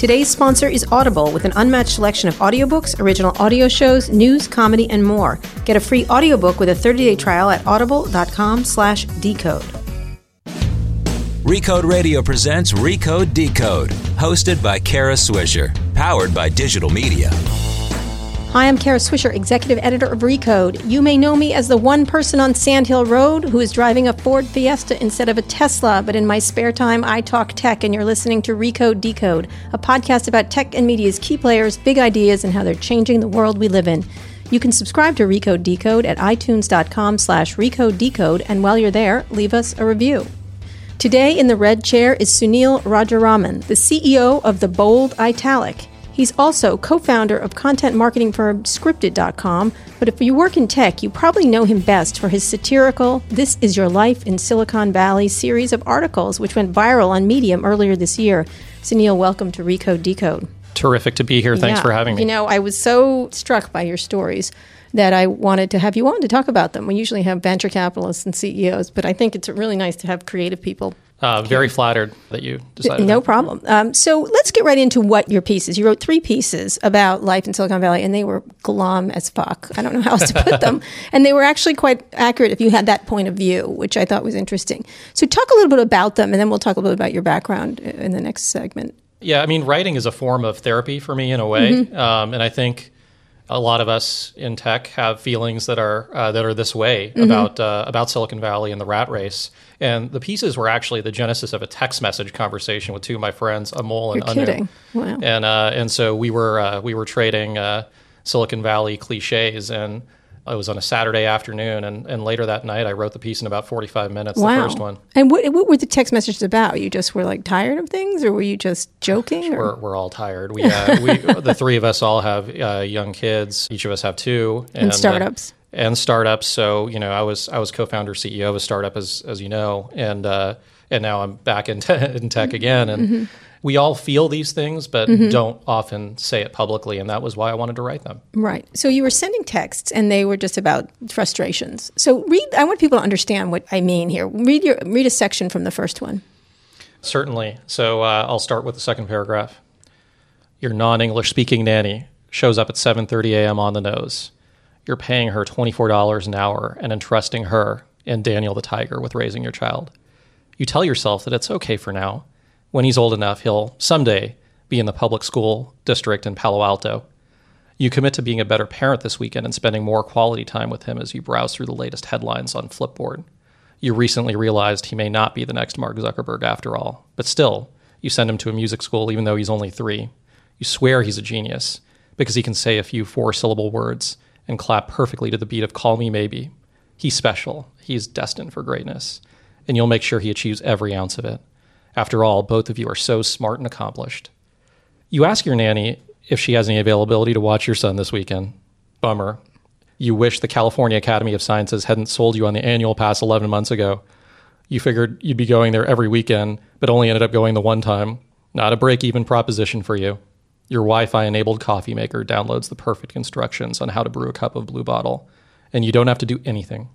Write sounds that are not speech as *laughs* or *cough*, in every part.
Today's sponsor is Audible with an unmatched selection of audiobooks, original audio shows, news, comedy, and more. Get a free audiobook with a 30-day trial at audible.com slash decode. Recode Radio presents Recode Decode, hosted by Kara Swisher, powered by digital media. Hi, I'm Kara Swisher, executive editor of Recode. You may know me as the one person on Sandhill Road who is driving a Ford Fiesta instead of a Tesla, but in my spare time, I talk tech, and you're listening to Recode Decode, a podcast about tech and media's key players, big ideas, and how they're changing the world we live in. You can subscribe to Recode Decode at itunes.com slash recode decode, and while you're there, leave us a review. Today in the red chair is Sunil Rajaraman, the CEO of The Bold Italic. He's also co founder of content marketing firm Scripted.com. But if you work in tech, you probably know him best for his satirical This Is Your Life in Silicon Valley series of articles, which went viral on Medium earlier this year. Sunil, welcome to Recode Decode. Terrific to be here. Thanks Yeah. for having me. You know, I was so struck by your stories that I wanted to have you on to talk about them. We usually have venture capitalists and CEOs, but I think it's really nice to have creative people uh, very flattered that you decided. no to- problem. Um, so let's get right into what your pieces. You wrote three pieces about life in Silicon Valley, and they were glum as fuck. I don't know how else to put them, *laughs* and they were actually quite accurate if you had that point of view, which I thought was interesting. So talk a little bit about them, and then we'll talk a little bit about your background in the next segment. Yeah, I mean, writing is a form of therapy for me in a way, Mm-hmm. um, and I think a lot of us in tech have feelings that are uh, that are this way Mm-hmm. about uh, about Silicon Valley and the rat race. And the pieces were actually the genesis of a text message conversation with two of my friends, Amol and You're Anu. Wow. And uh, and so we were uh, we were trading uh, Silicon Valley cliches, and it was on a Saturday afternoon, and, and later that night I wrote the piece in about forty five minutes, Wow. the first one. And what, what were the text messages about? You just were like tired of things, or were you just joking? We're, we're all tired. We, uh, we *laughs* the three of us all have uh, young kids. Each of us have two And uh, startups. and startups. So you know, I was I was co-founder CEO of a startup, as as you know, and uh, and now I'm back in, te- in tech again. And Mm-hmm. we all feel these things, but don't often say it publicly. And that was why I wanted to write them. Right. So you were sending texts, and they were just about frustrations. So read. I want people to understand what I mean here. Read your read a section from the first one. Certainly. So uh, I'll start with the second paragraph. Your non-English speaking nanny shows up at 7:30 a.m. on the nose. You're paying her $24 an hour and entrusting her and Daniel the tiger with raising your child. You tell yourself that it's okay for now. When he's old enough, he'll someday be in the public school district in Palo Alto. You commit to being a better parent this weekend and spending more quality time with him as you browse through the latest headlines on Flipboard. You recently realized he may not be the next Mark Zuckerberg after all, but still, you send him to a music school even though he's only three. You swear he's a genius because he can say a few four syllable words and clap perfectly to the beat of Call Me Maybe. He's special. He's destined for greatness. And you'll make sure he achieves every ounce of it. After all, both of you are so smart and accomplished. You ask your nanny if she has any availability to watch your son this weekend. Bummer. You wish the California Academy of Sciences hadn't sold you on the annual pass 11 months ago. You figured you'd be going there every weekend, but only ended up going the one time. Not a break even proposition for you. Your Wi Fi enabled coffee maker downloads the perfect instructions on how to brew a cup of Blue Bottle, and you don't have to do anything.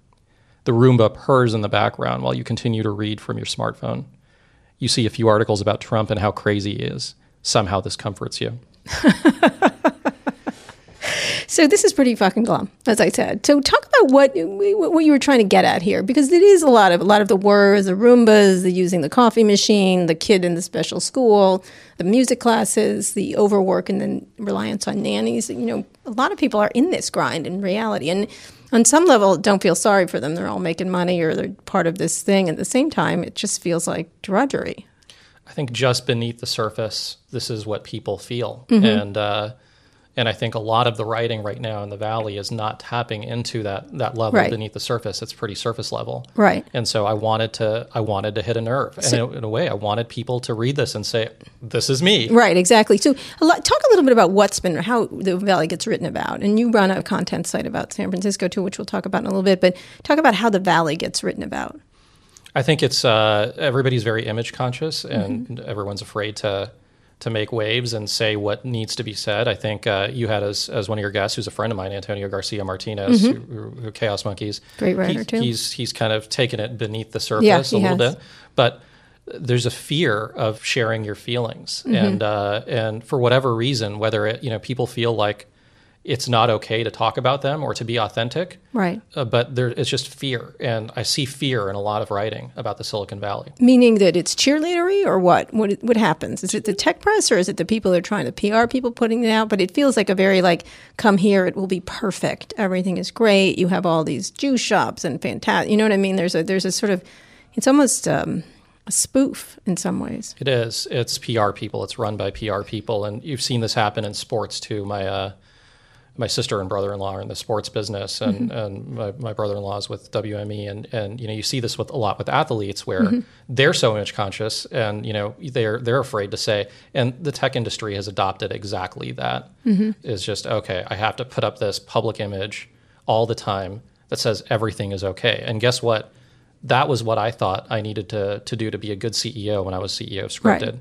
The Roomba purrs in the background while you continue to read from your smartphone. You see a few articles about Trump and how crazy he is. Somehow this comforts you. *laughs* So this is pretty fucking glum, as I said. So talk about what what you were trying to get at here, because it is a lot of a lot of the words, the Roombas, the using the coffee machine, the kid in the special school, the music classes, the overwork, and then reliance on nannies. You know, a lot of people are in this grind in reality, and on some level, don't feel sorry for them. They're all making money or they're part of this thing. At the same time, it just feels like drudgery. I think just beneath the surface, this is what people feel, and uh, and I think a lot of the writing right now in the valley is not tapping into that that level Right. beneath the surface. It's pretty surface level, Right. And so I wanted to I wanted to hit a nerve, and in, in a way, I wanted people to read this and say, "This is me." Right, exactly. So, a lot, talk a little bit about what's been how the valley gets written about, and you run a content site about San Francisco too, which we'll talk about in a little bit. But talk about how the valley gets written about. I think it's uh, everybody's very image conscious, and everyone's afraid to to make waves and say what needs to be said. I think uh, you had as as one of your guests, who's a friend of mine, Antonio Garcia Martinez, who, who, who Chaos Monkeys. Great writer, He- too. He's he's kind of taken it beneath the surface Yeah, a little has. bit, but there's a fear of sharing your feelings, Mm-hmm. and uh, and for whatever reason, whether it you know people feel like it's not okay to talk about them or to be authentic, Right. uh, but there it's just fear, and I see fear in a lot of writing about the Silicon Valley. Meaning that it's cheerleadery or what? What what happens? Is it the tech press or is it the people that are trying to PR people putting it out? But it feels like a very like, come here, it will be perfect. Everything is great. You have all these juice shops and fantastic. You know what I mean? There's a there's a sort of, it's almost um, a spoof in some ways. It is. It's PR people. It's run by PR people, and you've seen this happen in sports too. My uh, my sister and brother in law are in the sports business, and, mm-hmm. and my, my brother in law is with WME, and and you know you see this with a lot with athletes where mm-hmm. they're so image conscious, and you know they're they're afraid to say, and the tech industry has adopted exactly that. Mm-hmm. Is just okay. I have to put up this public image all the time that says everything is okay, and guess what? that was what I thought I needed to to do to be a good CEO when I was CEO of Right. Scripted.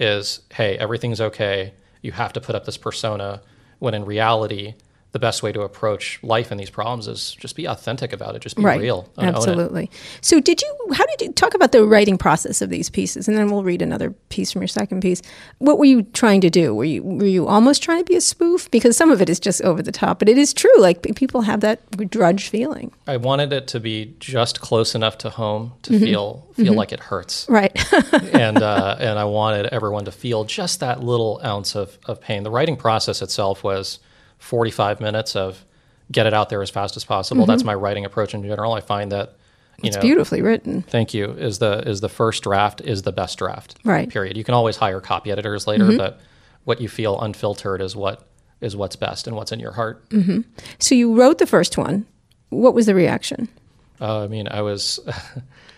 Is hey, everything's okay. You have to put up this persona when in reality, the best way to approach life and these problems is just be authentic about it. Just be right. real. and own it. Absolutely. So, did you? How did you talk about the writing process of these pieces? And then we'll read another piece from your second piece. What were you trying to do? Were you were you almost trying to be a spoof? Because some of it is just over the top, but it is true. Like people have that drudge feeling. I wanted it to be just close enough to home to feel feel like it hurts. Right. *laughs* and uh, and I wanted everyone to feel just that little ounce of, of pain. The writing process itself was 45 minutes of get it out there as fast as possible. That's mm-hmm. my writing approach in general. I find that you it's know, beautifully written. thank you is the is the first draft is the best draft. Right. Period. You can always hire copy editors later, mm-hmm. but what you feel unfiltered is what is what's best and what's in your heart. Mm-hmm. So you wrote the first one. What was the reaction? Uh, I mean, I was, *laughs*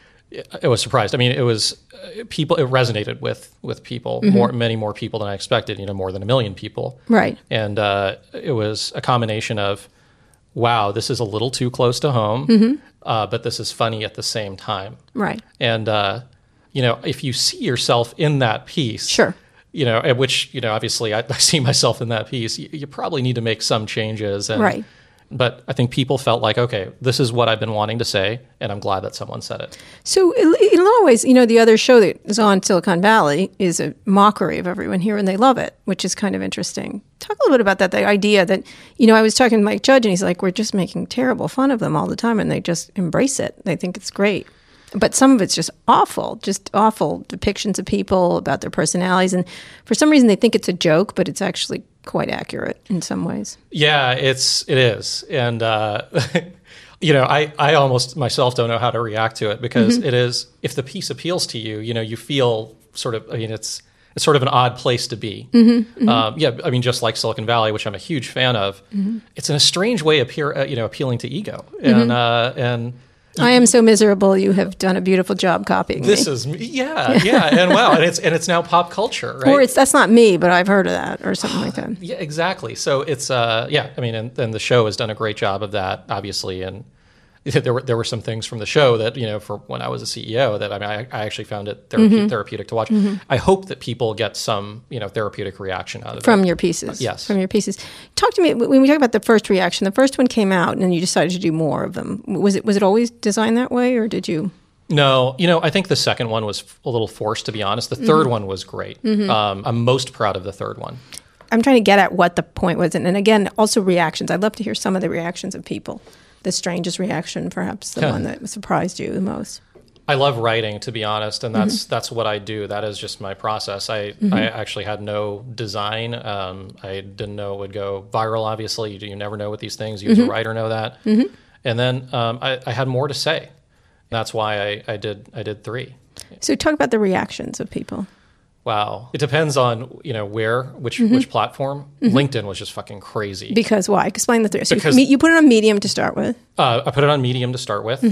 I was surprised. I mean, it was uh, people. It resonated with with people more, many more people than I expected. You know, more than a million people. Right. And uh, it was a combination of, wow, this is a little too close to home, uh, but this is funny at the same time. Right. And uh, you know, if you see yourself in that piece, Sure. you know, at which you know, obviously, I, *laughs* I see myself in that piece. You, you probably need to make some changes, and, Right. But I think people felt like, okay, this is what I've been wanting to say, and I'm glad that someone said it. So, in a lot of ways, you know, the other show that is on Silicon Valley is a mockery of everyone here, and they love it, which is kind of interesting. Talk a little bit about that. The idea that, you know, I was talking to Mike Judge, and he's like, "We're just making terrible fun of them all the time, and they just embrace it. They think it's great." But some of it's just awful, just awful depictions of people about their personalities, and for some reason they think it's a joke, but it's actually quite accurate in some ways. Yeah, it's it is, and uh, *laughs* you know, I I almost myself don't know how to react to it because it is if the piece appeals to you, you know, you feel sort of. I mean, it's it's sort of an odd place to be. Um, yeah, I mean, just like Silicon Valley, which I'm a huge fan of, it's in a strange way appear uh, you know appealing to ego, and uh, and I am so miserable. You have done a beautiful job copying this me. is me. yeah, yeah, and wow, and it's and it's now pop culture, right? Or it's that's not me, but I've heard of that, or something like that. *gasps* Yeah, exactly. So it's uh, yeah. I mean, and, and the show has done a great job of that, obviously. And *laughs* there were there were some things from the show that you know, for when I was a CEO, that I mean, I, I actually found it therape- Mm-hmm. therapeutic to watch. I hope that people get some you know therapeutic reaction out of it. From it. your pieces, yes. From your pieces. Talk to me when we talk about the first reaction. The first one came out, and then you decided to do more of them. Was it was it always designed that way, or did you? No, you know, I think the second one was a little forced, to be honest. The 3rd one was great. Um, I'm most proud of the third one. I'm trying to get at what the point was, and, and again, also reactions. I'd love to hear some of the reactions of people. The strangest reaction, perhaps the one that surprised you the most. I love writing, to be honest, and that's Mm-hmm. that's what I do. That is just my process. I I actually had no design. Um, I didn't know it would go viral. Obviously, you, you never know with these things. You as Mm-hmm. a writer know that. And then um, I, I had more to say. That's why I, I did I did three. So talk about the reactions of people. Wow, it depends on you know where which Mm-hmm. which platform. LinkedIn was just fucking crazy. Because why? Explain the three. So Because- you, you put it on Medium to start with, uh, I put it on Medium to start with,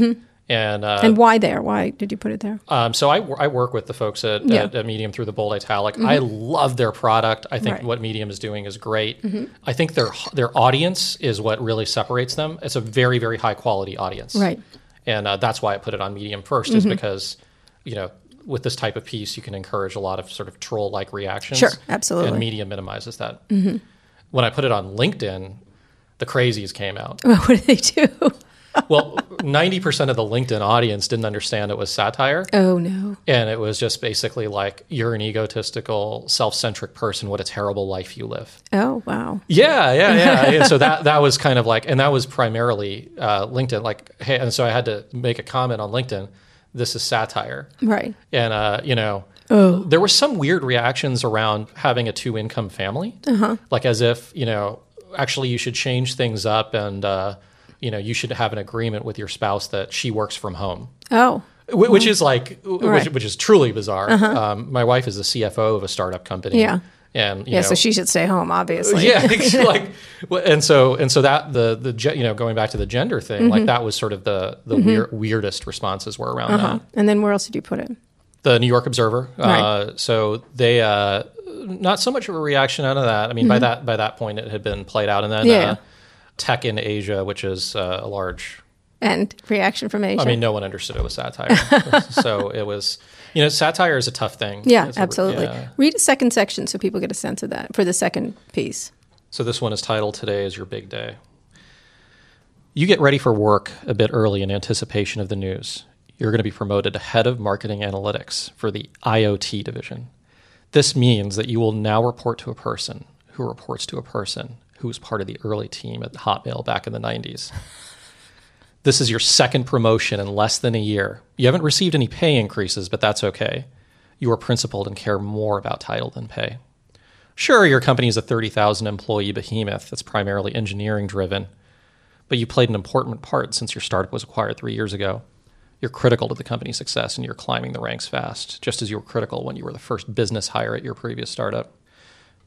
and uh, and why there? Why did you put it there? Um, so I, I work with the folks at, Yeah. at, at Medium through the bold italic. I love their product. I think Right. Mm-hmm. what Medium is doing is great. I think their their audience is what really separates them. It's a very very high quality audience, Right. Mm-hmm. And uh, that's why I put it on Medium 1st is because you know with this type of piece you can encourage a lot of sort of troll like reactions. Sure, absolutely. And Medium minimizes that. When I put it on LinkedIn, the crazies came out. *laughs* what did they do? *laughs* well, 90% of the LinkedIn audience didn't understand it was satire. Oh no. And it was just basically like, you're an egotistical, self centric person. What a terrible life you live. Oh wow. Yeah, yeah, yeah. *laughs* and so that that was kind of like, and that was primarily uh, LinkedIn. Like, hey, and so I had to make a comment on LinkedIn. This is satire, Right. and uh, you know, there were some weird reactions around having a two income family, like as if you know, actually, you should change things up, and uh, you know, you should have an agreement with your spouse that she works from home. Oh. Wh- Which is like, wh- Right. which, which is truly bizarre. Um, my wife is the CFO of a startup company. Yeah. And you Yeah. know, So she should stay home, obviously. yeah, *laughs* *laughs* like, and so and so that the the you know going back to the gender thing, Mm-hmm. like that was sort of the the weir- weirdest responses were around that. And then where else did you put it? The New York Observer, Right. uh, so they uh, not so much of a reaction out of that. I mean, by that by that point, it had been played out, and then Mm-hmm. Yeah. uh, Tech in Asia, which is uh, a large And reaction from Asia. I mean, no one understood it was satire. *laughs* so it was, you know, satire is a tough thing. yeah, It's a- absolutely. yeah. Read a second section so people get a sense of that for the second piece. So this one is titled Today is Your Big Day. You get ready for work a bit early in anticipation of the news. You're going to be promoted to head of marketing analytics for the IoT division. This means that you will now report to a person who reports to a person who was part of the early team at Hotmail back in the 90s. This is your second promotion in less than a year. You haven't received any pay increases, but that's okay. You are principled and care more about title than pay. Sure, your company is a 30,000 employee behemoth that's primarily engineering driven, but you played an important part since your startup was acquired three years ago. You're critical to the company's success and you're climbing the ranks fast, just as you were critical when you were the first business hire at your previous startup.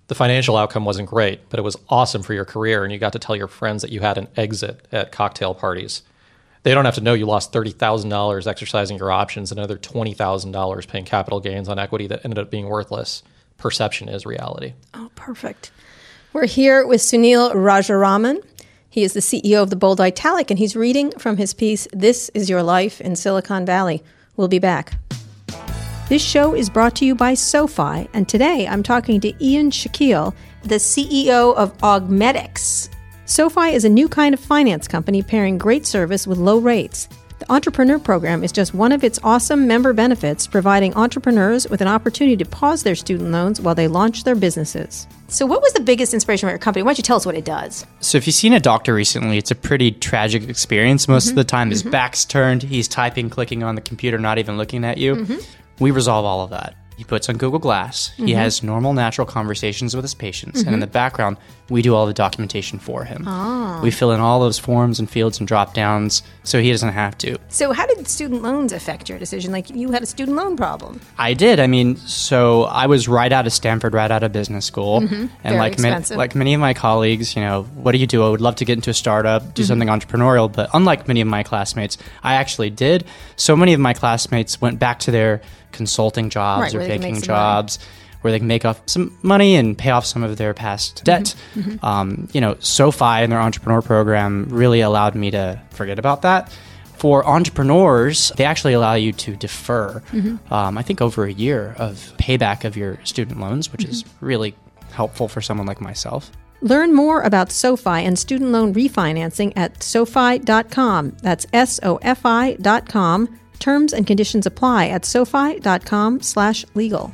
The financial outcome wasn't great, but it was awesome for your career, and you got to tell your friends that you had an exit at cocktail parties. They don't have to know you lost $30,000 exercising your options and another $20,000 paying capital gains on equity that ended up being worthless. Perception is reality. Oh, perfect. We're here with Sunil Rajaraman. He is the CEO of the Bold Italic, and he's reading from his piece, This is Your Life in Silicon Valley. We'll be back. This show is brought to you by SoFi, and today I'm talking to Ian Shaquille, the CEO of Augmetics. SoFi is a new kind of finance company pairing great service with low rates. The Entrepreneur Program is just one of its awesome member benefits, providing entrepreneurs with an opportunity to pause their student loans while they launch their businesses. So, what was the biggest inspiration for your company? Why don't you tell us what it does? So if you've seen a doctor recently, it's a pretty tragic experience. Most of the mm-hmm. time, his mm-hmm. back's turned, he's typing, clicking on the computer, not even looking at you. Mm-hmm. We resolve all of that. He puts on Google Glass. He has normal, natural conversations with his patients, and in the background, we do all the documentation for him. We fill in all those forms and fields and drop downs, so he doesn't have to. So, how did student loans affect your decision? Like, you had a student loan problem. I did. I mean, so I was right out of Stanford, right out of business school, and Mm-hmm. Very like many, expensive. like many of my colleagues, you know, what do you do? I would love to get into a startup, Mm-hmm. do something entrepreneurial, but unlike many of my classmates, I actually did. So many of my classmates went back to their consulting jobs Right, or where they can make baking some money. jobs. Where they can make off some money and pay off some of their past debt. Mm-hmm. Um, you know, SoFi and their entrepreneur program really allowed me to forget about that for entrepreneurs, they actually allow you to defer, um, I think, over a year of payback of your student loans, which is really helpful for someone like myself. Learn more about SoFi and student loan refinancing at SoFi.com. That's S O F I.com. Terms and conditions apply at SoFi.com slash legal.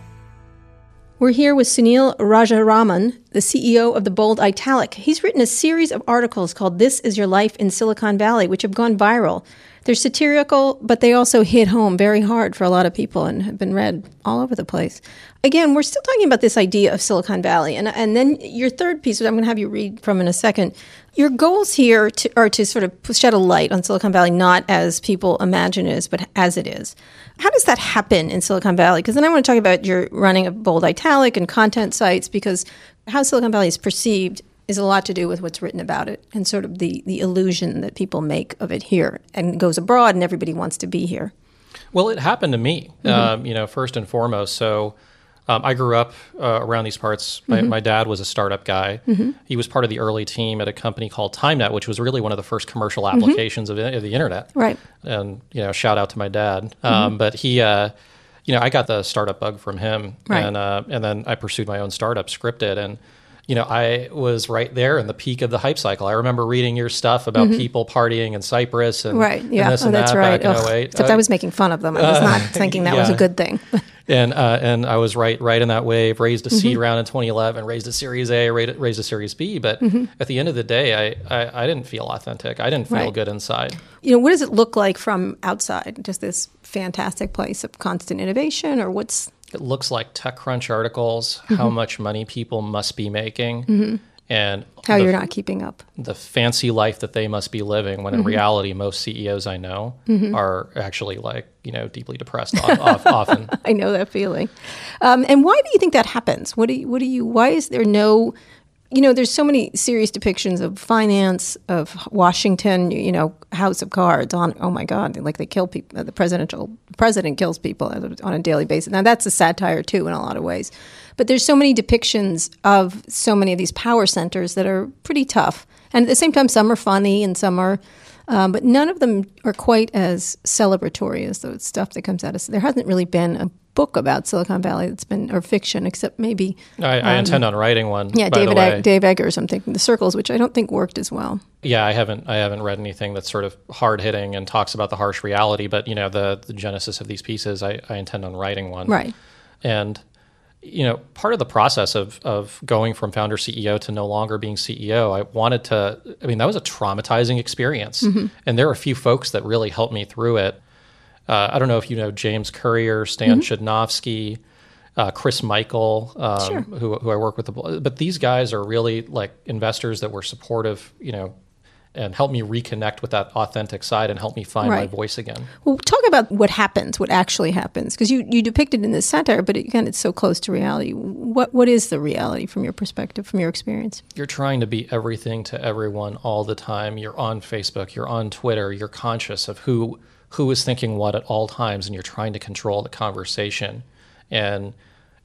We're here with Sunil Rajaraman, the CEO of the Bold Italic. He's written a series of articles called This Is Your Life in Silicon Valley, which have gone viral. They're satirical, but they also hit home very hard for a lot of people and have been read all over the place. Again, we're still talking about this idea of Silicon Valley. And, and then your third piece, which I'm going to have you read from in a second. Your goals here to, are to sort of shed a light on Silicon Valley, not as people imagine it is, but as it is. How does that happen in Silicon Valley? Because then I want to talk about your running of Bold Italic and content sites, because how Silicon Valley is perceived is a lot to do with what's written about it and sort of the, the illusion that people make of it here and goes abroad and everybody wants to be here. Well, it happened to me, um, you know, first and foremost. So um, I grew up uh, around these parts. My, my dad was a startup guy. He was part of the early team at a company called Tymnet, which was really one of the first commercial applications of, of the internet. Right. And, you know, shout out to my dad. Um, but he, uh, you know, I got the startup bug from him. Right. And, uh, and then I pursued my own startup, Scripted. And, you know, I was right there in the peak of the hype cycle. I remember reading your stuff about people partying in Cyprus and Mm-hmm. Right. and Yeah. this Oh, and that's that right. back in 08. Except Uh, I was making fun of them. I was not *laughs* thinking that was a good thing. *laughs* and uh, and I was right right in that wave. Raised a Mm-hmm. seed round in 2011, raised a Series A, raised, raised a Series B. But at the end of the day, I, I I didn't feel authentic. I didn't feel Mm-hmm. Right. good inside. you know, what does it look like from outside? Just this fantastic place of constant innovation, or what's It looks like TechCrunch articles, how much money people must be making, and how the, you're not keeping up? the fancy life that they must be living. When in reality, most CEOs I know are actually like you know deeply depressed off, off, *laughs* often. I know that feeling. Um, and why do you think that happens? What do you, what do you? Why is there no? You know, there's so many serious depictions of finance of Washington. You know, House of Cards. On oh my God, like they kill people. The presidential president kills people on a daily basis. Now that's a satire too in a lot of ways. But there's so many depictions of so many of these power centers that are pretty tough. And at the same time, some are funny and some are um, but none of them are quite as celebratory as the stuff that comes out of. There hasn't really been a book about Silicon Valley that's been or fiction, except maybe I, I intend on writing one. Um, yeah, by David the way. Eg- Dave Eggers. I'm thinking the Circles, which I don't think worked as well. Yeah, I haven't I haven't read anything that's sort of hard hitting and talks about the harsh reality. But you know, the the genesis of these pieces, I, I intend on writing one. Right. And you know, part of the process of of going from founder CEO to no longer being CEO, I wanted to. I mean, that was a traumatizing experience, Mm-hmm. and there are a few folks that really helped me through it. Uh, I don't know if you know James Currier, Stan Mm-hmm. Chudnovsky, uh, Chris Michael, um, who, who I work with. But these guys are really like investors that were supportive, you know, and helped me reconnect with that authentic side and help me find my voice again. Well, talk about what happens, what actually happens, because you you depict it in this satire, but again, it's so close to reality. What what is the reality from your perspective, from your experience? You're trying to be everything to everyone all the time. You're on Facebook, you're on Twitter, you're conscious of who who is thinking what at all times and you're trying to control the conversation. And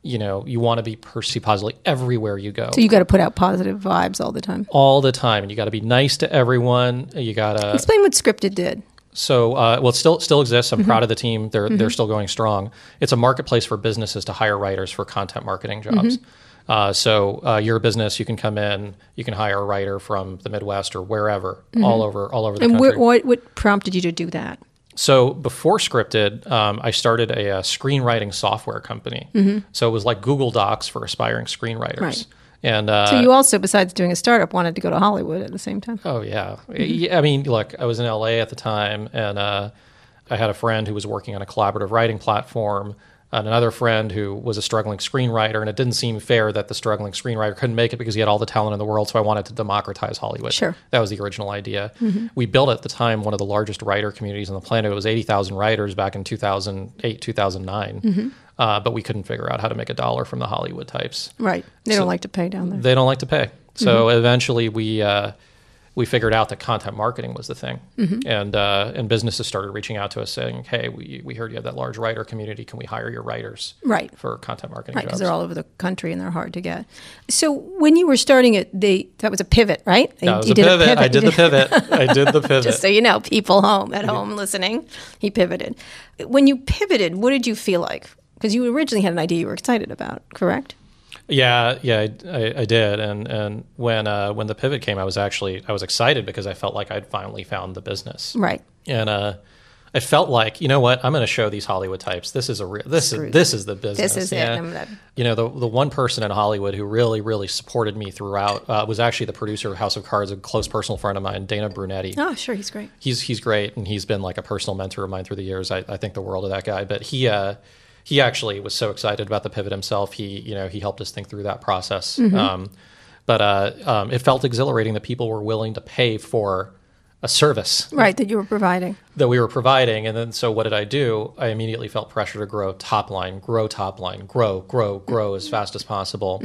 you know, you want to be perceived positively everywhere you go. So you got to put out positive vibes all the time. all the time and you got to be nice to everyone. You got to Explain what scripted did. So, uh, well, it still still exists. I'm Mm-hmm. proud of the team. They're they're still going strong. It's a marketplace for businesses to hire writers for content marketing jobs. Mm-hmm. Uh, so, uh, you're a business. You can come in. You can hire a writer from the Midwest or wherever, all over all over the Mm-hmm. And country. wh- what what prompted you to do that? So before scripted, um, I started a, uh screenwriting software company. So it was like Google Docs for aspiring screenwriters. Mm-hmm. Right. And uh, So you also, besides doing a startup, wanted to go to Hollywood at the same time. Oh yeah. yeah. I mean, look, I was in LA at the time, and uh, I had a friend who was working on a collaborative writing platform, and another friend who was a struggling screenwriter, and it didn't seem fair that the struggling screenwriter couldn't make it because he had all the talent in the world. So I wanted to democratize Hollywood. Sure. that was the original idea. We built at the time one of the largest writer communities on the planet. It was eighty thousand writers back in two thousand eight, two thousand nine. Uh, but we couldn't figure out how to make a dollar from the Hollywood types Right. They don't like to pay down there. they don't like to pay. So eventually, we uh, we figured out that content marketing was the thing, and uh, and businesses started reaching out to us saying, "Hey, we, we heard you have that large writer community. Can we hire your writers Right. for content marketing Right, because they're all over the country and they're hard to get. So when you were starting it, they that was a pivot, right? that was you a pivot. I did the *laughs* pivot. I did the pivot. Just so you know, people home at home listening, he pivoted. When you pivoted, what did you feel like? Because you originally had an idea you were excited about, correct? Yeah, yeah, I, I, I did, and and when uh, when the pivot came, I was actually I was excited because I felt like I'd finally found the business, Right. and uh, it felt like you know what I'm going to show these Hollywood types. This is a real this Screw is this is the business. This is it. yeah. I'm gonna- You know the the one person in Hollywood who really really supported me throughout uh, was actually the producer of House of Cards, a close personal friend of mine, Dana Brunetti Oh, sure, he's great. he's he's great and he's been like a personal mentor of mine through the years. I, I think the world of that guy. But he uh, he actually was so excited about the pivot himself. He you know he helped us think through that process. Um, but uh, um, it felt exhilarating that people were willing to pay for a service Right, that you were providing. that we were providing. And then so what did I do? I immediately felt pressure to grow top line, grow top line, grow, grow, grow as fast as possible.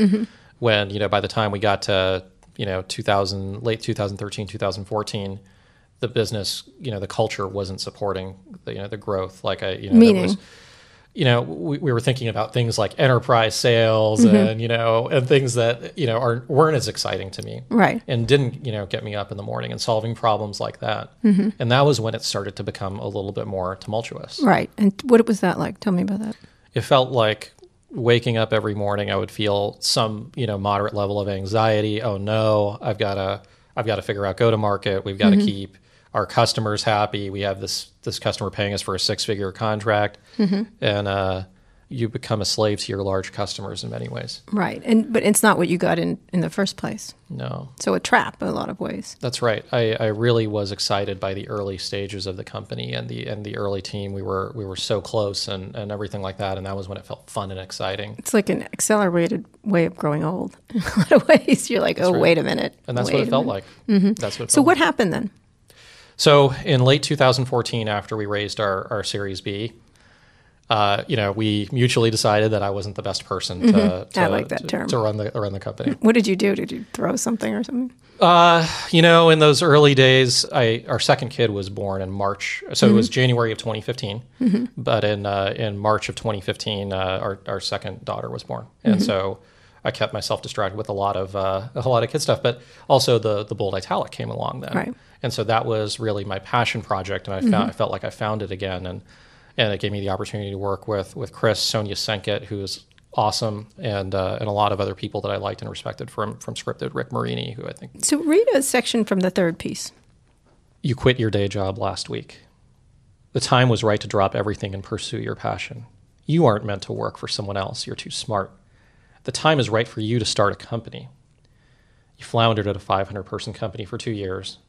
When, you know, by the time we got to, you know, 2000, late 2013, 2014, the business, you know, the culture wasn't supporting the, you know, the growth. Like I, you know, Meaning? was, you know, we, we were thinking about things like enterprise sales and, you know, and things that, you know, are, weren't as exciting to me Right. and didn't you know get me up in the morning and solving problems like that Mm-hmm. and that was when it started to become a little bit more tumultuous Right. And what was that like? Tell me about that. it felt like waking up every morning, I would feel some, you know, moderate level of anxiety. Oh no, I've got to, I've got to figure out go to market. We've got to keep our customers happy. We have this this customer paying us for a six figure contract, and uh, you become a slave to your large customers in many ways. Right. And but it's not what you got in in the first place. No, So a trap in a lot of ways. That's right. I, I really was excited by the early stages of the company and the and the early team. We were we were so close and, and everything like that, and that was when it felt fun and exciting. It's like an accelerated way of growing old. *laughs* In a lot of ways, you're like, oh, right. wait a minute. And that's wait what it felt minute. like. That's what. It So what like. happened then? So in late 2014, after we raised our, our Series B, uh, you know, we mutually decided that I wasn't the best person to, to Mm-hmm. I like that to, term. to run the run the company. What did you do? Did you throw something or something? You know, in those early days, I our second kid was born in March, so it was January of 2015. But in uh, in March of 2015, uh, our our second daughter was born, and so I kept myself distracted with a lot of uh, *laughs* a lot of kid stuff. But also the the bold italic came along then, Right. and so that was really my passion project, and I found I felt like I found it again, and and it gave me the opportunity to work with with Chris Sonia Senkett, who is awesome, and uh, and a lot of other people that I liked and respected from from scripted, Rick Marini, who I think So read a section from the third piece. you quit your day job last week. The time was right to drop everything and pursue your passion. You aren't meant to work for someone else. You're too smart. The time is right for you to start a company. You floundered at a 500 person company for two years.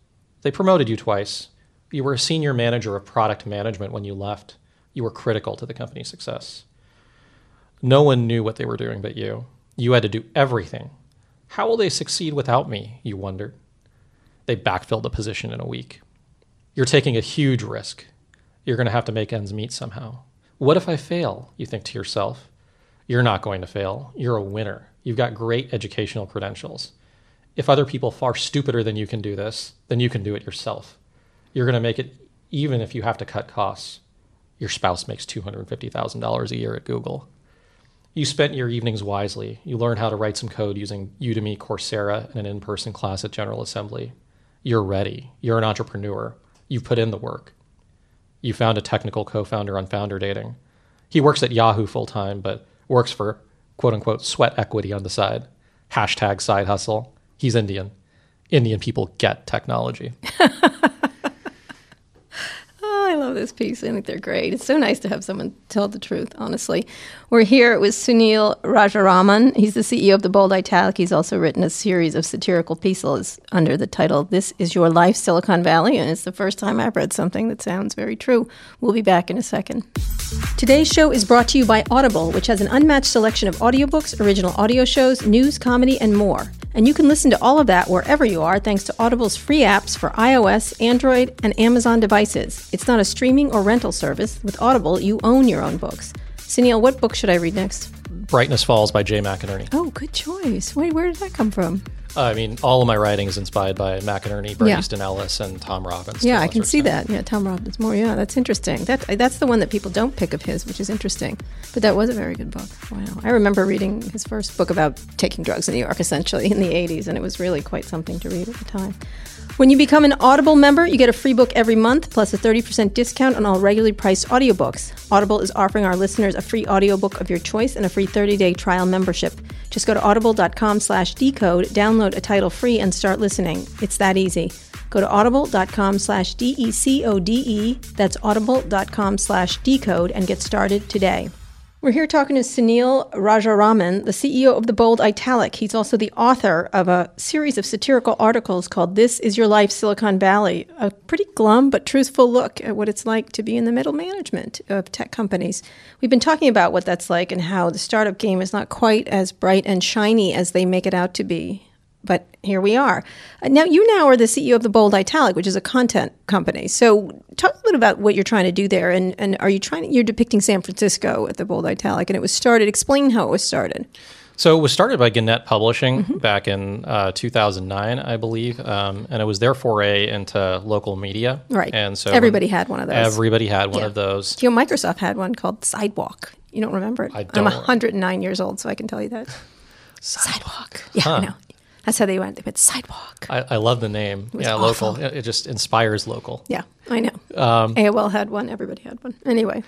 They promoted you twice. You were a senior manager of product management when you left. You were critical to the company's success. No one knew what they were doing but you. You had to do everything. How will they succeed without me? You wondered. They backfilled the position in a week. You're taking a huge risk. You're going to have to make ends meet somehow. What if I fail? You think to yourself. You're not going to fail. You're a winner. You've got great educational credentials. If other people far stupider than you can do this, then you can do it yourself. You're going to make it even if you have to cut costs. Your spouse makes $250,000 a year at Google. You spent your evenings wisely. You learned how to write some code using Udemy, Coursera, and an in person class at General Assembly. You're ready. You're an entrepreneur. You've put in the work. You found a technical co founder on founder dating. He works at Yahoo full time, but works for quote unquote sweat equity on the side. Hashtag side hustle. He's Indian. Indian people get technology. *laughs* This piece. I think they're great. It's so nice to have someone tell the truth, honestly. We're here with Sunil Rajaraman. He's the CEO of The Bold Italic. He's also written a series of satirical pieces under the title This Is Your Life, Silicon Valley. And it's the first time I've read something that sounds very true. We'll be back in a second. Today's show is brought to you by Audible, which has an unmatched selection of audiobooks, original audio shows, news, comedy, and more. And you can listen to all of that wherever you are thanks to Audible's free apps for iOS, Android, and Amazon devices. It's not a streaming or rental service. With Audible, you own your own books. Sunil, what book should I read next? Brightness Falls by Jay McInerney. Oh, good choice. Wait, where did that come from? I mean, all of my writing is inspired by McInerney, Bret Yeah. Easton Ellis, and Tom Robbins. Yeah, I can see extent. that. Yeah, Tom Robbins More. Yeah, that's interesting. That that's the one that people don't pick of his, which is interesting. But that was a very good book. Wow, I remember reading his first book about taking drugs in New York, essentially in the '80s, and it was really quite something to read at the time. When you become an Audible member, you get a free book every month, plus a 30% discount on all regularly priced audiobooks. Audible is offering our listeners a free audiobook of your choice and a free 30-day trial membership. Just go to audible.com slash decode, download a title free, and start listening. It's that easy. Go to audible.com slash D-E-C-O-D-E. That's audible.com slash decode and get started today. We're here talking to Sunil Rajaraman, the CEO of The Bold Italic. He's also the author of a series of satirical articles called This Is Your Life, Silicon Valley, a pretty glum but truthful look at what it's like to be in the middle management of tech companies. We've been talking about what that's like and how the startup game is not quite as bright and shiny as they make it out to be. But here we are. Uh, Now, you now are the CEO of the Bold Italic, which is a content company. So, talk a bit about what you're trying to do there. And, and are you trying? You're depicting San Francisco at the Bold Italic, and it was started. Explain how it was started. So it was started by Gannett Publishing back in uh, 2009, I believe, um, and it was their foray into local media. Right. And so Everybody had one of those. Everybody had one Yeah. of those. You know, Microsoft had one called Sidewalk. You don't remember it? I I'm 109 years old, so I can tell you that. *laughs* Sidewalk. Yeah, I know. That's how they went. They went sidewalk. I, I love the name. yeah, local. It, it just inspires local. Yeah, I know. Um, AOL had one. Everybody had one. Anyway,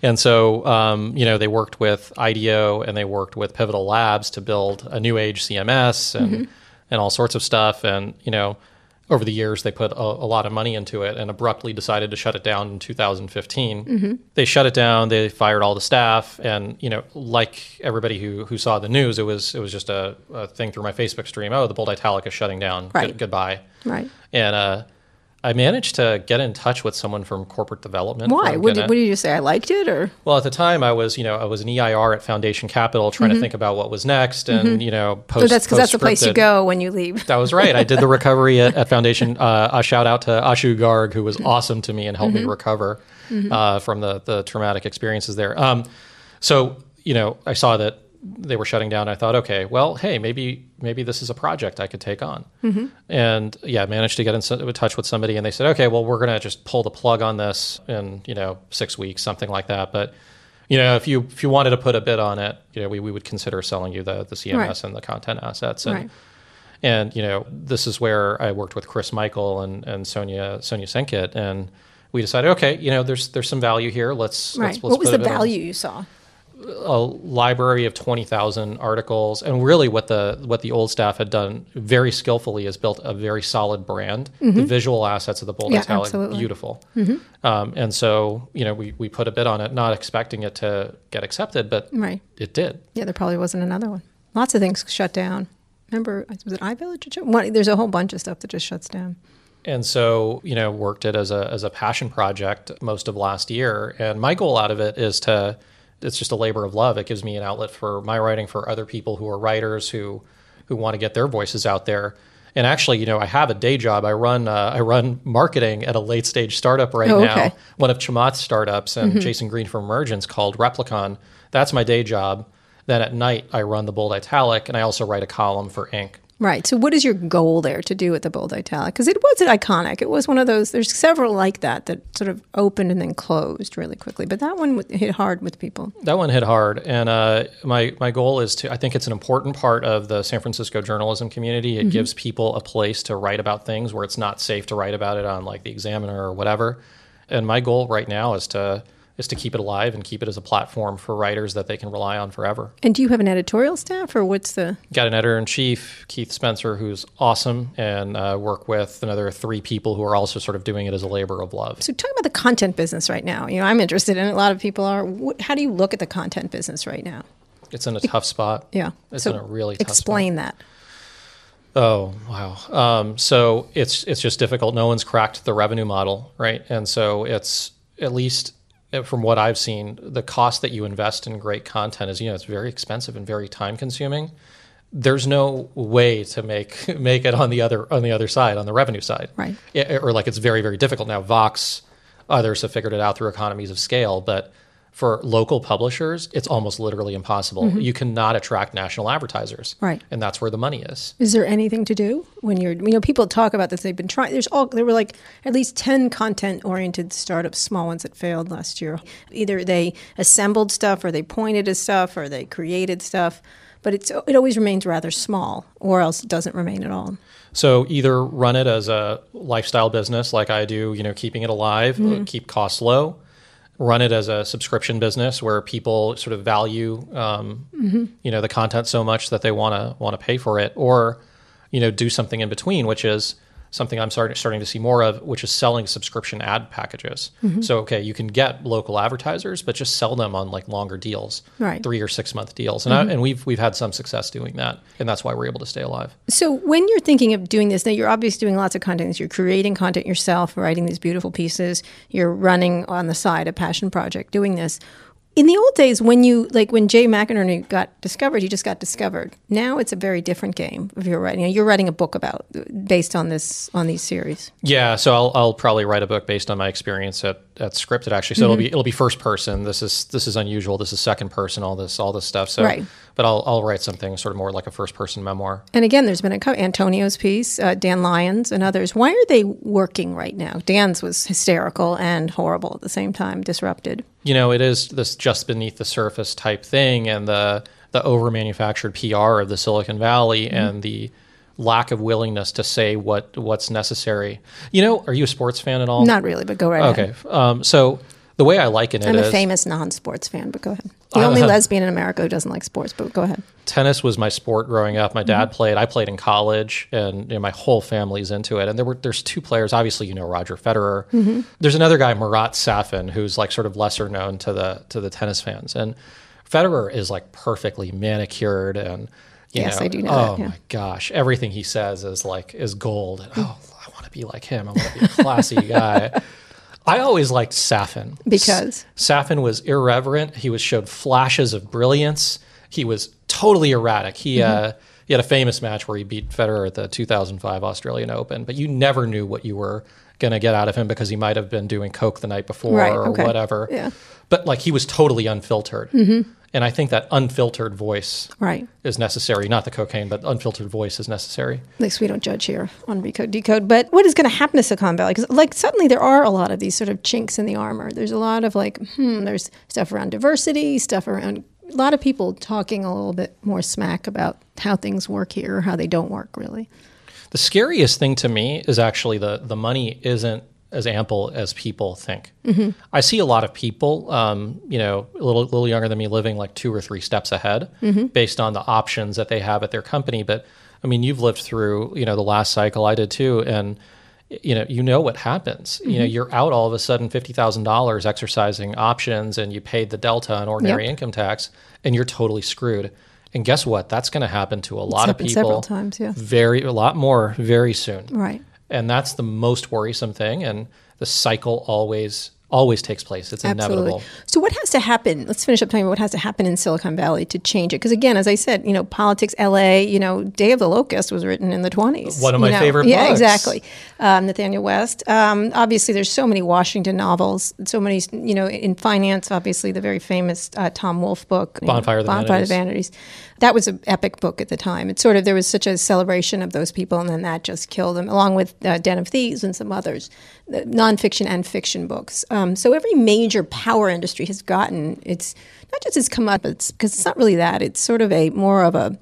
And so, um, you know, they worked with IDEO and they worked with Pivotal Labs to build a new age CMS and and all sorts of stuff. And you know, over the years, they put a, a lot of money into it and abruptly decided to shut it down in 2015. They shut it down. They fired all the staff, and you know, like everybody who who saw the news, it was it was just a, a thing through my Facebook stream. Oh, the Bold Italic is shutting down. Right. Good- goodbye. Right. And uh, I managed to get in touch with someone from corporate development. Why? What did, what did you say? I liked it, or Well, at the time, I was, you know, I was an EIR at Foundation Capital, trying to think about what was next, and you know, post. Mm-hmm. so that's because that's the place you go when you leave. That was right. I did the *laughs* recovery at, at Foundation. Uh, a shout out to Ashu Garg, who was awesome to me and helped me recover uh, from the the traumatic experiences there. Um, so you know, I saw that they were shutting down. I thought, okay, well, hey, maybe maybe this is a project I could take on. Mm-hmm. And yeah, I managed to get in touch with somebody, and they said, okay, well, we're going to just pull the plug on this in you know six weeks, something like that. But you know, if you if you wanted to put a bid on it, you know, we, we would consider selling you the the CMS Right. and the content assets. And Right. and you know, this is where I worked with Chris Michael and, and Sonia Sonia Senkit, and we decided, okay, you know, there's there's some value here. Let's Right. let's, let's what was the bid on value you saw? A library of 20,000 articles and really what the what the old staff had done very skillfully is built a very solid brand the visual assets of the bold Mm-hmm. Yeah, italic absolutely. Mm-hmm. beautiful um, and so you know we, we put a bid on it not expecting it to get accepted but Right. it did Yeah, there probably wasn't another one. Lots of things shut down. Remember, was it iVillage? There's a whole bunch of stuff that just shuts down. and so you know worked it as a as a passion project most of last year and my goal out of it is to it's just a labor of love. It gives me an outlet for my writing for other people who are writers who who want to get their voices out there. And actually you know i have a day job. I run uh, i run marketing at a late stage startup right Oh, now. one of Chamath's startups and jason green from emergence called replicon. That's my day job. Then at night i run the bold italic and i also write a column for inc Right. So, what is your goal there to do with the bold italic? Because it was iconic. It was one of those. There's several like that that sort of opened and then closed really quickly. But that one hit hard with people. That one hit hard, and uh, my my goal is to. I think it's an important part of the San Francisco journalism community. It Mm-hmm. gives people a place to write about things where it's not safe to write about it on like the Examiner or whatever. And my goal right now is to is to keep it alive and keep it as a platform for writers that they can rely on forever. And do you have an editorial staff, or what's the? Got an editor in chief, Keith Spencer, who's awesome, and uh, work with another three people who are also sort of doing it as a labor of love. So, talking about the content business right now. You know, I'm interested in. it. A lot of people are. How do you look at the content business right now? It's in a tough spot. *laughs* Yeah. it's so in a really tough spot. explain that. Oh wow! Um, so it's it's just difficult. No one's cracked the revenue model, right? And so it's at least Uh, from what I've seen, the cost that you invest in great content is you know it's very expensive and very time consuming. There's no way to make *laughs* make it on the other on the other side on the revenue side, Right. Yeah, or like it's very very difficult now. Vox, others have figured it out through economies of scale, but for local publishers, it's almost literally impossible. You cannot attract national advertisers, Mm-hmm. Right. And that's where the money is. Is there anything to do when you're, you know, people talk about this. They've been trying. There's all there were like at least ten content-oriented startups, small ones that failed last year. Either they assembled stuff, or they pointed at stuff, or they created stuff. But it's it always remains rather small, or else it doesn't remain at all. So either run it as a lifestyle business like I do, you know, keeping it alive, Mm-hmm. keep costs low. Run it as a subscription business where people sort of value, um, Mm-hmm. you know, the content so much that they want to want to pay for it, or you know, do something in between, which is something I'm starting starting to see more of, which is selling subscription ad packages. Mm-hmm. So okay, you can get local advertisers, but just sell them on like longer deals, Right. three or six month deals, and I, and we've we've had some success doing that, and that's why we're able to stay alive. So when you're thinking of doing this, now you're obviously doing lots of content. You're creating content yourself, writing these beautiful pieces. You're running on the side a passion project, doing this. In the old days, when you like when Jay McInerney got discovered, he just got discovered. Now it's a very different game. If you're writing, you're writing a book about based on this on these series. Yeah, so I'll, I'll probably write a book based on my experience at, at Scripted actually. So Mm-hmm. it'll be it'll be first person. This is this is unusual. This is second person. All this all this stuff. So, Right. but I'll I'll write something sort of more like a first person memoir. And again, there's been a co- Antonio's piece, uh, Dan Lyons, and others. Why are they working right now? Dan's was hysterical and horrible at the same time, disrupted. You know, it is this just beneath the surface type thing, and the the over manufactured PR of the Silicon Valley, Mm-hmm. and the lack of willingness to say what what's necessary. You know, are you a sports fan at all? Not really, but go right ahead. Okay. Um, so The way I liken it I'm a is famous non-sports fan, but go ahead. The only lesbian in America who doesn't like sports, but go ahead. tennis was my sport growing up. My dad Mm-hmm. played. I played in college, and you know, my whole family's into it. And there were there's two players. Obviously, you know Roger Federer. Mm-hmm. There's another guy, Marat Safin, who's like sort of lesser known to the to the tennis fans. And Federer is like perfectly manicured and. Yes, know, I do know Oh that, yeah. my gosh, everything he says is like is gold. And, oh, I want to be like him. I want to be a classy *laughs* guy. I always liked Safin Because? Safin was irreverent. He was showed flashes of brilliance. He was totally erratic. He Mm-hmm. uh, he had a famous match where he beat Federer at the 2005 Australian Open, but you never knew what you were going to get out of him because he might have been doing coke the night before Right, or okay. whatever. Yeah. But like he was totally unfiltered. And I think that unfiltered voice Right. is necessary. Not the cocaine, but unfiltered voice is necessary. At least we don't judge here on Recode Decode. But what is going to happen to Silicon Valley? Because like suddenly there are a lot of these sort of chinks in the armor. There's a lot of like, hmm, there's stuff around diversity, stuff around a lot of people talking a little bit more smack about how things work here or how they don't work really. The scariest thing to me is actually the the money isn't as ample as people think. I see a lot of people, um, you know, a little little younger than me, living like two or three steps ahead based on the options that they have at their company. But I mean, you've lived through, you know, the last cycle. I did too, and you know, you know what happens. You know, you're out all of a sudden fifty thousand dollars exercising options, and you paid the delta on ordinary Yep. income tax, and you're totally screwed. And guess what? That's going to happen to a lot of people several times, yeah. very a lot more very soon. Right. And that's the most worrisome thing. And the cycle always always takes place. It's inevitable. So what has to happen? Let's finish up talking about what has to happen in Silicon Valley to change it. Because again, as I said, you know, politics, L.A., you know, Day of the Locust was written in the twenties. One of my favorite Yeah, books. exactly. Um, Nathanael West. Um, obviously, there's so many Washington novels. So many, you know, in finance. Obviously, the very famous uh, Tom Wolfe book, know, Bonfire of the Bonfire of the Vanities. That was an epic book at the time. It's sort of there was such a celebration of those people, and then that just killed them, along with uh, Den of Thieves and some others, the nonfiction and fiction books. Um, so every major power industry has gotten it's not just it's come up, it's because it's not really that. It's sort of a more of a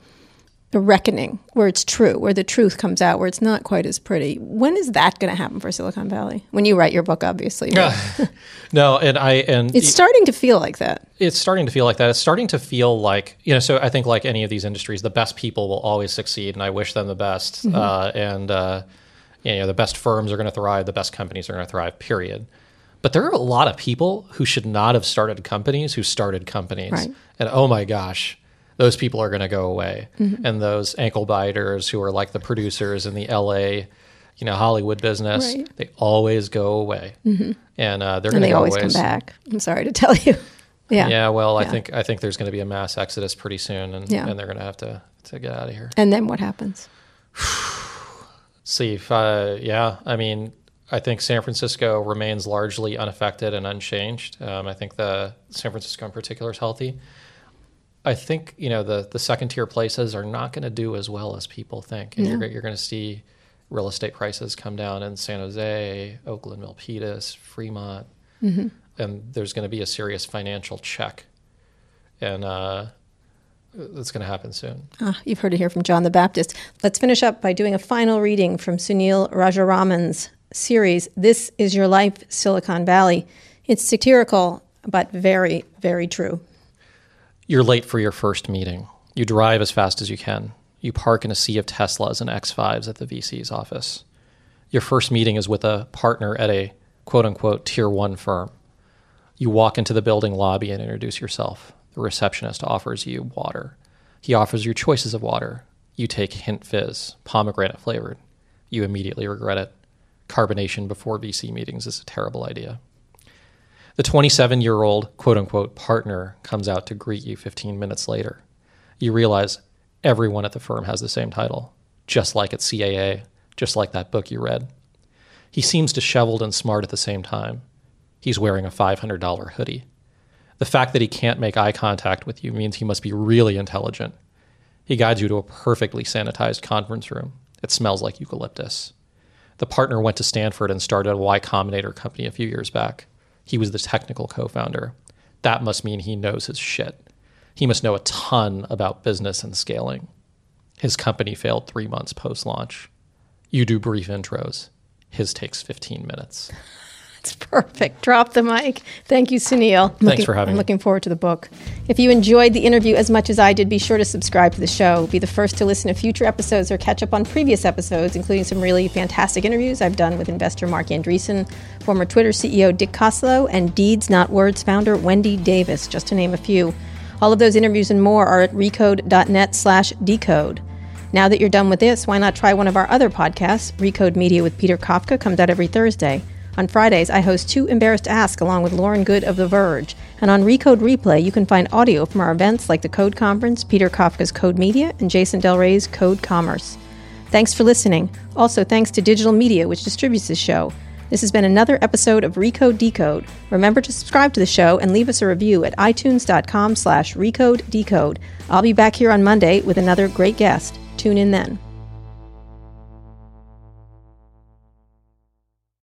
a reckoning where it's true, where the truth comes out, where it's not quite as pretty. When is that going to happen for Silicon Valley? When you write your book, obviously. *laughs* no, and I and it's starting to feel like that. it's starting to feel like that. It's starting to feel like you know. So I think like any of these industries, the best people will always succeed, and I wish them the best. Uh, and uh, you know, the best firms are going to thrive. The best companies are going to thrive. Period. But there are a lot of people who should not have started companies who started companies, Right. and oh my gosh, those people are going to go away. And those ankle biters who are like the producers in the L.A. You know, Hollywood business, Right. they always go away, and uh, they're going to they always come back. I'm sorry to tell you. *laughs* Yeah. Yeah, well, I think I think there's going to be a mass exodus pretty soon, and, Yeah. and they're going to have to to get out of here. And then what happens? *sighs* See, if uh, yeah, I mean, I think San Francisco remains largely unaffected and unchanged. Um, I think the San Francisco in particular is healthy. I think you know the the second tier places are not going to do as well as people think, and you're you're going to see real estate prices come down in San Jose, Oakland, Milpitas, Fremont, and there's going to be a serious financial check, and uh, it's going to happen soon. Ah, you've heard it here from John the Baptist. Let's finish up by doing a final reading from Sunil Rajaraman's series, This Is Your Life, Silicon Valley. It's satirical, but very, very true. You're late for your first meeting. You drive as fast as you can. You park in a sea of Teslas and X5s at the VC's office. Your first meeting is with a partner at a quote unquote tier one firm. You walk into the building lobby and introduce yourself. The receptionist offers you water. He offers you choices of water. You take Hint Fizz, pomegranate flavored. You immediately regret it. Carbonation before VC meetings is a terrible idea. The 27 year old quote unquote partner comes out to greet you 15 minutes later. You realize everyone at the firm has the same title, just like at CAA, just like that book you read. He seems disheveled and smart at the same time. He's wearing a $500 hoodie. The fact that he can't make eye contact with you means he must be really intelligent. He guides you to a perfectly sanitized conference room. It smells like eucalyptus. The partner went to Stanford and started a Y Combinator company a few years back. He was the technical co founder. That must mean he knows his shit. He must know a ton about business and scaling. His company failed three months post launch. You do brief intros. His takes 15 minutes. *laughs* That's *laughs* perfect. Drop the mic. Thank you, Sunil. Thanks Looking- for having I'm me. looking forward to the book. If you enjoyed the interview as much as I did, be sure to subscribe to the show. Be the first to listen to future episodes or catch up on previous episodes, including some really fantastic interviews I've done with investor Marc Andreessen, former Twitter CEO Dick Costolo, and Deeds Not Words founder Wendy Davis, just to name a few. All of those interviews and more are at recode.net slash decode. Now that you're done with this, why not try one of our other podcasts? Recode Media with Peter Kafka comes out every Thursday. On Fridays, I host Too Embarrassed to Ask along with Lauren Goode of The Verge. And on Recode Replay, you can find audio from our events like the Code Conference, Peter Kafka's Code Media, and Jason Del Rey's Code Commerce. Thanks for listening. Also, thanks to Digital Media, which distributes this show. This has been another episode of Recode Decode. Remember to subscribe to the show and leave us a review at itunes.com slash recode decode. I'll be back here on Monday with another great guest. Tune in then.